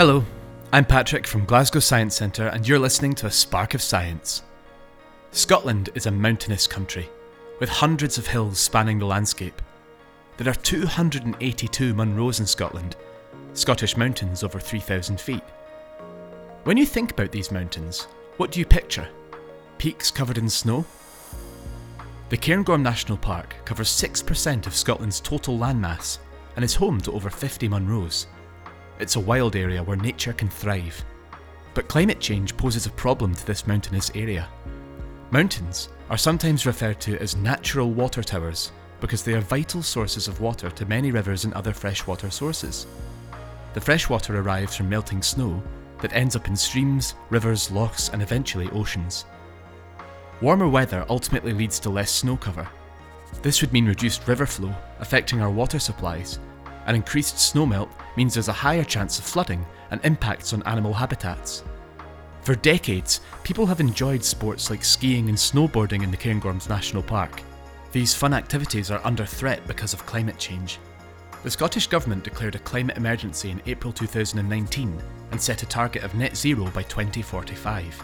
Hello, I'm Patrick from Glasgow Science Centre, and you're listening to A Spark of Science. Scotland is a mountainous country, with hundreds of hills spanning the landscape. There are 282 Munros in Scotland, Scottish mountains over 3,000 feet. When you think about these mountains, what do you picture? Peaks covered in snow? The Cairngorm National Park covers 6% of Scotland's total landmass and is home to over 50 Munros. It's a wild area where nature can thrive. But climate change poses a problem to this mountainous area. Mountains are sometimes referred to as natural water towers because they are vital sources of water to many rivers and other freshwater sources. The fresh water arrives from melting snow that ends up in streams, rivers, lochs, and eventually oceans. Warmer weather ultimately leads to less snow cover. This would mean reduced river flow, affecting our water supplies, and increased snowmelt means there's a higher chance of flooding and impacts on animal habitats. For decades, people have enjoyed sports like skiing and snowboarding in the Cairngorms National Park. These fun activities are under threat because of climate change. The Scottish Government declared a climate emergency in April 2019 and set a target of net zero by 2045.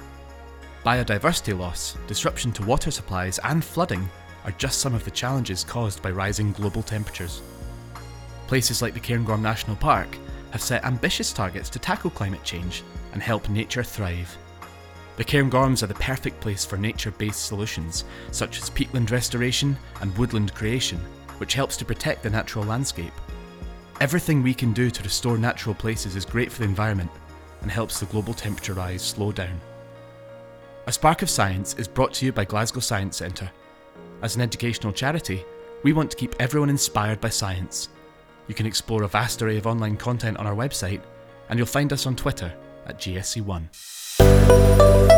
Biodiversity loss, disruption to water supplies, and flooding are just some of the challenges caused by rising global temperatures. Places like the Cairngorm National Park have set ambitious targets to tackle climate change and help nature thrive. The Cairngorms are the perfect place for nature based solutions, such as peatland restoration and woodland creation, which helps to protect the natural landscape. Everything we can do to restore natural places is great for the environment and helps the global temperature rise slow down. A Spark of Science is brought to you by Glasgow Science Centre. As an educational charity, we want to keep everyone inspired by science you can explore a vast array of online content on our website, and you'll find us on Twitter at GSC1.